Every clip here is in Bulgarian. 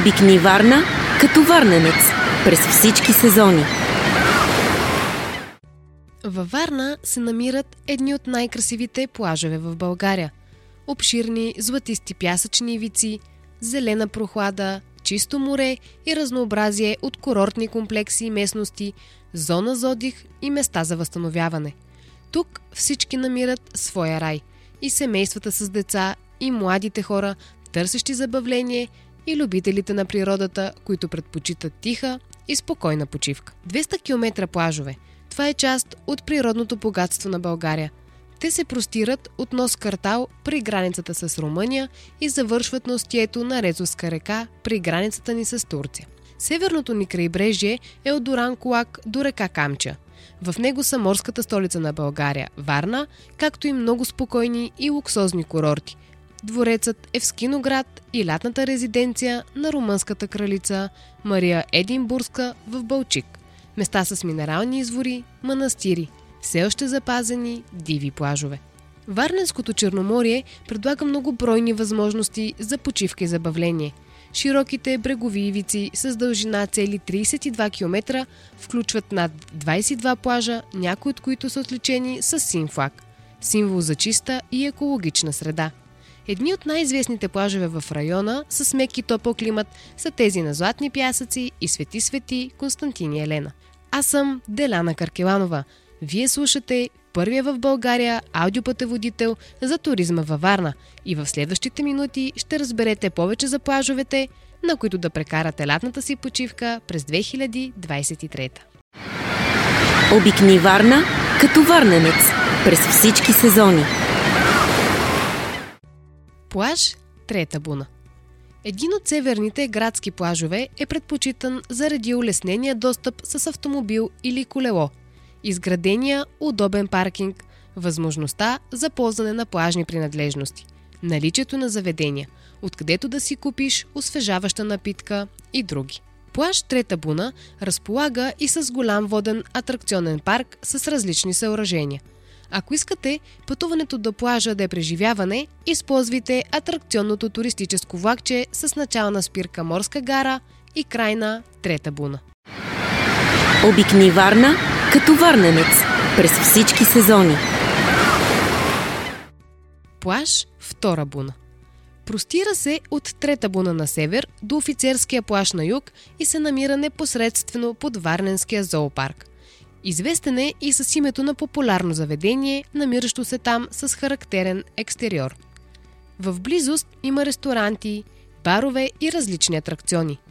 Обикни Варна като варненец през всички сезони. Във Варна се намират едни от най-красивите плажове в България. Обширни златисти пясъчни ивици, зелена прохлада, чисто море и разнообразие от курортни комплекси и местности, зона за отдих и места за възстановяване. Тук всички намират своя рай – и семействата с деца, и младите хора, търсещи забавление, и любителите на природата, които предпочитат тиха и спокойна почивка. 200 км плажове. Това е част от природното богатство на България. Те се простират от нос картал при границата с Румъния и завършват на остието на Резовска река при границата ни с Турция. Северното ни крайбрежие е от Доран Колак до река Камча. В него са морската столица на България – Варна, както и много спокойни и луксозни курорти. Дворецът е в Скиноград и лятната резиденция на румънската кралица Мария Единбургска в Балчик. Места с минерални извори, манастири, все още запазени диви плажове. Варненското Черноморие предлага многобройни възможности за почивка и забавление – Широките брегови ивици с дължина цели 32 км включват над 22 плажа, някои от които са отличени с син флаг – символ за чиста и екологична среда. Едни от най-известните плажове в района с мек и топъл климат са тези на Златни пясъци и Свети Свети Константин и Елена. Аз съм Деляна Каркеланова. Вие слушате първия в България аудиопътеводител за туризма във Варна и в следващите минути ще разберете повече за плажовете, на които да прекарате лятната си почивка през 2023. Обикни Варна като варненец през всички сезони. Плаж Трета буна един от северните градски плажове е предпочитан заради улеснения достъп с автомобил или колело – изградения удобен паркинг, възможността за ползване на плажни принадлежности, наличието на заведения, откъдето да си купиш освежаваща напитка и други. Плаж Трета Буна разполага и с голям воден атракционен парк с различни съоръжения. Ако искате пътуването до плажа да е преживяване, използвайте атракционното туристическо влакче с начална спирка Морска гара и крайна Трета Буна. Обикни Варна като варненец през всички сезони. Плаж Втора буна Простира се от трета буна на север до офицерския плаж на юг и се намира непосредствено под Варненския зоопарк. Известен е и с името на популярно заведение, намиращо се там с характерен екстериор. В близост има ресторанти, барове и различни атракциони –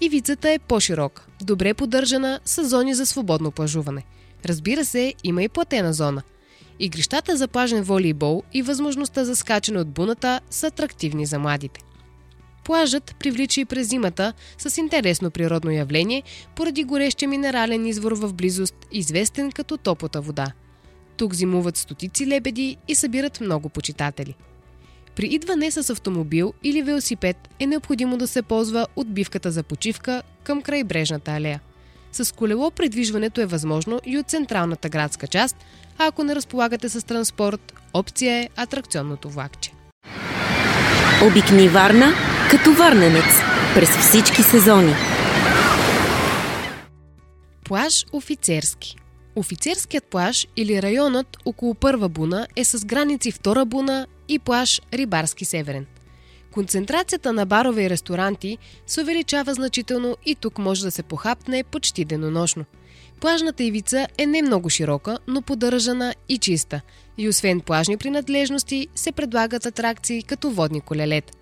Ивицата е по-широка, добре поддържана, с зони за свободно плажуване. Разбира се, има и платена зона. Игрищата за плажен волейбол и възможността за скачане от буната са атрактивни за младите. Плажът привлича и през зимата с интересно природно явление поради горещия минерален извор в близост, известен като топлата вода. Тук зимуват стотици лебеди и събират много почитатели – при идване с автомобил или велосипед е необходимо да се ползва отбивката за почивка към крайбрежната алея. С колело придвижването е възможно и от централната градска част, а ако не разполагате с транспорт, опция е атракционното влакче. Обикни Варна като варненец през всички сезони. Плаж Офицерски Офицерският плаж или районът около първа буна е с граници втора буна и плаж Рибарски Северен. Концентрацията на барове и ресторанти се увеличава значително и тук може да се похапне почти денонощно. Плажната ивица е не много широка, но поддържана и чиста. И освен плажни принадлежности, се предлагат атракции като водни колелет.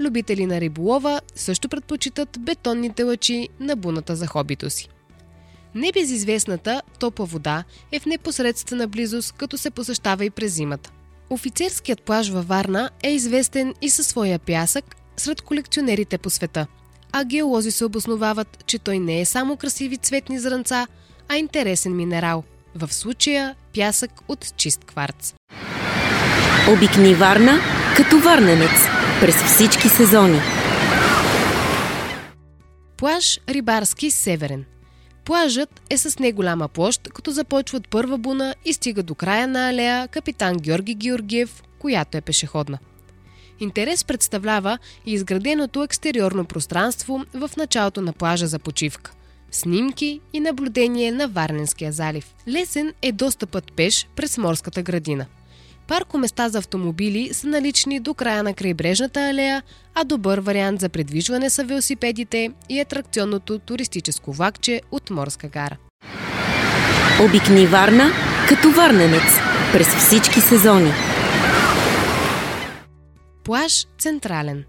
Любители на риболова също предпочитат бетонните лъчи на буната за хобито си. Небезизвестната топла вода е в непосредствена близост, като се посещава и през зимата. Офицерският плаж във Варна е известен и със своя пясък сред колекционерите по света. А геолози се обосновават, че той не е само красиви цветни зранца, а интересен минерал. В случая пясък от чист кварц. Обикни Варна като варненец през всички сезони. Плаж Рибарски Северен – Плажът е с неголяма площ, като започва от първа буна и стига до края на алея Капитан Георги Георгиев, която е пешеходна. Интерес представлява и изграденото екстериорно пространство в началото на плажа за почивка. Снимки и наблюдение на Варненския залив. Лесен е достъпът пеш през морската градина. Паркоместа за автомобили са налични до края на крайбрежната алея, а добър вариант за предвижване са велосипедите и атракционното туристическо влакче от Морска гара. Обикни Варна като варненец през всички сезони. Плаж Централен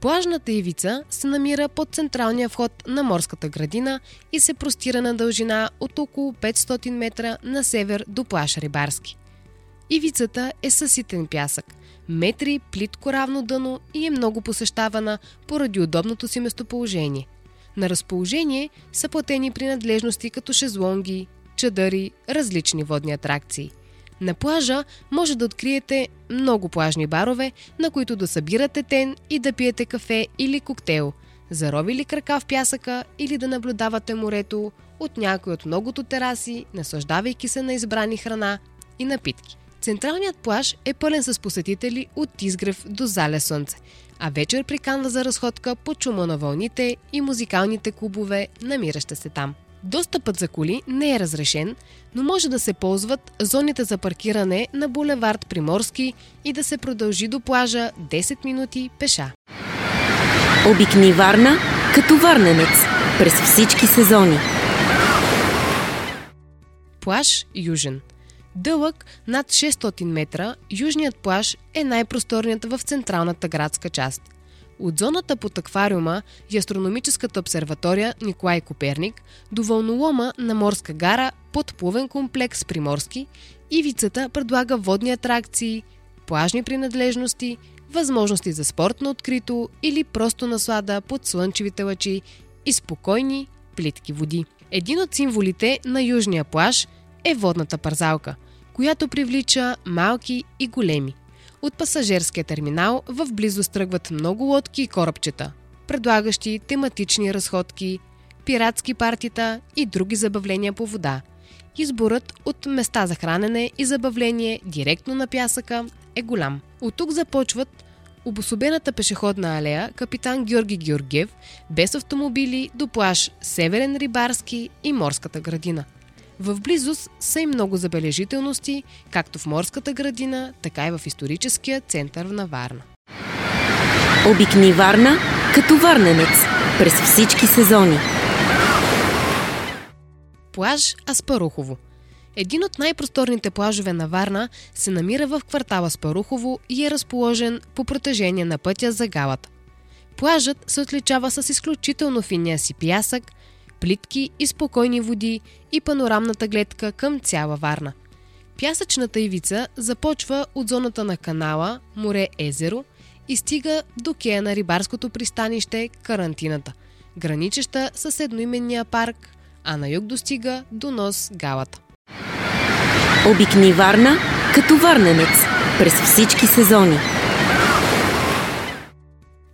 Плажната ивица се намира под централния вход на морската градина и се простира на дължина от около 500 метра на север до плаж Рибарски. Ивицата е съситен пясък, метри плитко равно дъно и е много посещавана поради удобното си местоположение. На разположение са платени принадлежности като шезлонги, чадъри, различни водни атракции. На плажа може да откриете много плажни барове, на които да събирате тен и да пиете кафе или коктейл, заровили крака в пясъка или да наблюдавате морето от някой от многото тераси, наслаждавайки се на избрани храна и напитки. Централният плаж е пълен с посетители от изгрев до зале слънце, а вечер приканва за разходка по чума на вълните и музикалните клубове, намираща се там. Достъпът за коли не е разрешен, но може да се ползват зоните за паркиране на булевард Приморски и да се продължи до плажа 10 минути пеша. Обикни Варна като варненец през всички сезони. Плаж Южен – Дълъг над 600 метра, южният плаж е най-просторният в централната градска част. От зоната под аквариума и астрономическата обсерватория Николай Коперник до вълнолома на морска гара под плувен комплекс Приморски, ивицата предлага водни атракции, плажни принадлежности, възможности за спорт на открито или просто наслада под слънчевите лъчи и спокойни, плитки води. Един от символите на южния плаж – е водната парзалка, която привлича малки и големи. От пасажирския терминал в близост тръгват много лодки и корабчета, предлагащи тематични разходки, пиратски партита и други забавления по вода. Изборът от места за хранене и забавление директно на пясъка е голям. От тук започват обособената пешеходна алея Капитан Георги Георгиев без автомобили до плаж Северен Рибарски и Морската градина – в близост са и много забележителности, както в морската градина, така и в историческия център на Варна. Обикни Варна като варненец през всички сезони. Плаж Аспарухово един от най-просторните плажове на Варна се намира в квартала Спарухово и е разположен по протежение на пътя за Галата. Плажът се отличава с изключително финния си пясък, плитки и спокойни води и панорамната гледка към цяла Варна. Пясъчната ивица започва от зоната на канала Море-Езеро и стига до кея на рибарското пристанище Карантината, граничеща с едноименния парк, а на юг достига до нос Галата. Обикни Варна като варненец през всички сезони.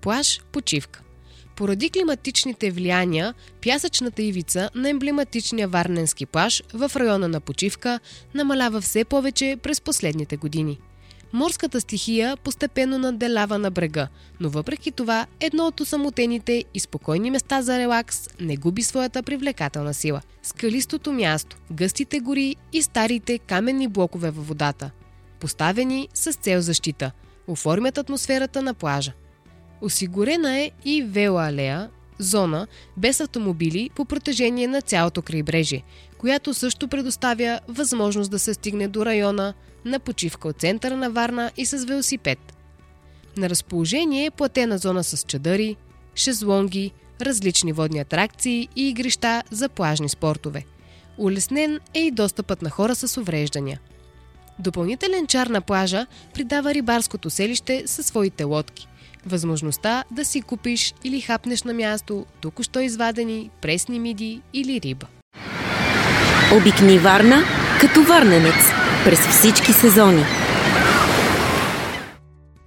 Плаш почивка поради климатичните влияния, пясъчната ивица на емблематичния Варненски плаж в района на почивка намалява все повече през последните години. Морската стихия постепенно наделява на брега, но въпреки това едно от самотените и спокойни места за релакс не губи своята привлекателна сила. Скалистото място, гъстите гори и старите каменни блокове във водата, поставени с цел защита, оформят атмосферата на плажа. Осигурена е и велоалея, зона без автомобили по протежение на цялото крайбрежие, която също предоставя възможност да се стигне до района на почивка от центъра на Варна и с велосипед. На разположение е платена зона с чадъри, шезлонги, различни водни атракции и игрища за плажни спортове. Улеснен е и достъпът на хора с увреждания. Допълнителен чар на плажа придава рибарското селище със своите лодки – Възможността да си купиш или хапнеш на място току-що извадени пресни миди или риба. Обикни Варна като варненец през всички сезони.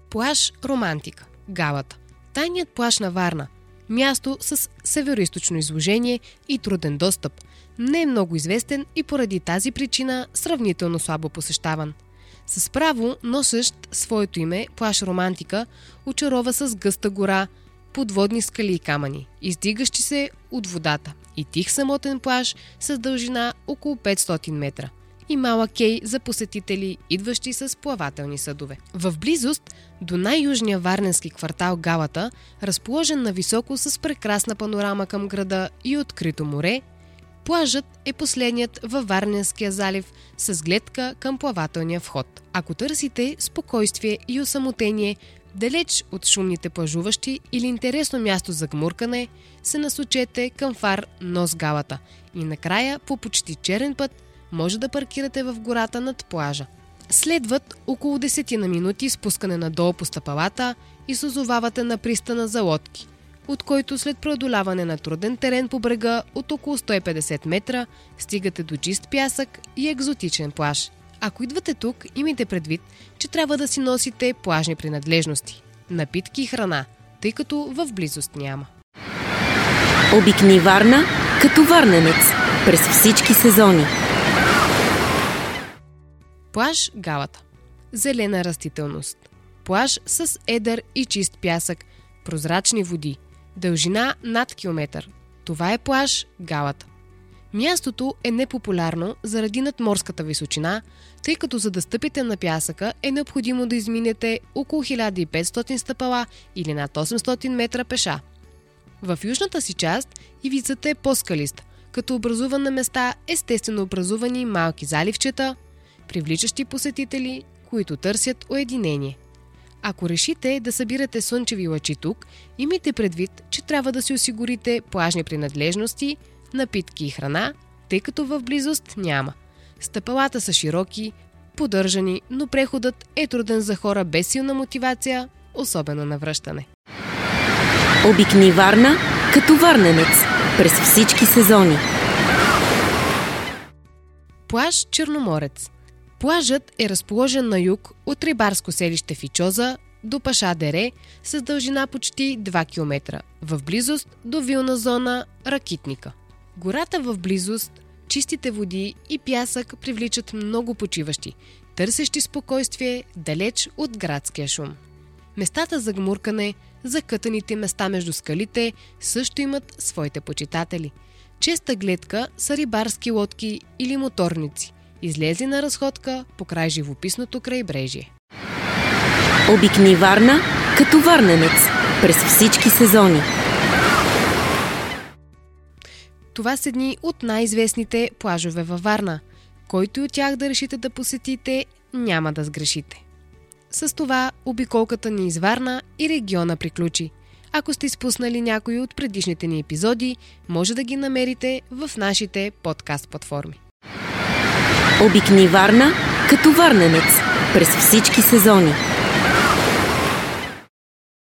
Плаш Романтика. Галата. Тайният плаш на Варна. Място с североисточно изложение и труден достъп. Не е много известен и поради тази причина сравнително слабо посещаван – С право носещ своето име, плаш Романтика, очарова с гъста гора, подводни скали и камъни, издигащи се от водата и тих самотен плаж с дължина около 500 метра и малък кей за посетители, идващи с плавателни съдове. В близост до най-южния варненски квартал Галата, разположен на високо с прекрасна панорама към града и открито море, Плажът е последният във Варненския залив с гледка към плавателния вход. Ако търсите спокойствие и осамотение, далеч от шумните плажуващи или интересно място за гмуркане, се насочете към фар Нос Галата и накрая по почти черен път може да паркирате в гората над плажа. Следват около 10 на минути спускане надолу по стъпалата и се озовавате на пристана за лодки от който след преодоляване на труден терен по брега от около 150 метра стигате до чист пясък и екзотичен плаж. Ако идвате тук, имайте предвид, че трябва да си носите плажни принадлежности, напитки и храна, тъй като в близост няма. Обикни Варна като варненец през всички сезони. Плаж Галата. Зелена растителност. Плаж с едър и чист пясък, прозрачни води – Дължина над километър. Това е плаж Галата. Мястото е непопулярно заради надморската височина, тъй като за да стъпите на пясъка е необходимо да изминете около 1500 стъпала или над 800 метра пеша. В южната си част ивицата е по-скалиста, като образуван на места естествено образувани малки заливчета, привличащи посетители, които търсят уединение. Ако решите да събирате слънчеви лъчи тук, имайте предвид, че трябва да си осигурите плажни принадлежности, напитки и храна, тъй като в близост няма. Стъпалата са широки, поддържани, но преходът е труден за хора без силна мотивация, особено на връщане. Обикни Варна като варненец през всички сезони. Плаж Черноморец – Плажът е разположен на юг от рибарско селище Фичоза до Паша Дере с дължина почти 2 км, в близост до вилна зона Ракитника. Гората в близост, чистите води и пясък привличат много почиващи, търсещи спокойствие далеч от градския шум. Местата за гмуркане, закътаните места между скалите също имат своите почитатели. Честа гледка са рибарски лодки или моторници – излезли на разходка по край живописното крайбрежие. Обикни Варна като варненец през всички сезони. Това са дни от най-известните плажове във Варна. Който от тях да решите да посетите, няма да сгрешите. С това обиколката ни из Варна и региона приключи. Ако сте изпуснали някои от предишните ни епизоди, може да ги намерите в нашите подкаст платформи. Обикни Варна като варненец през всички сезони.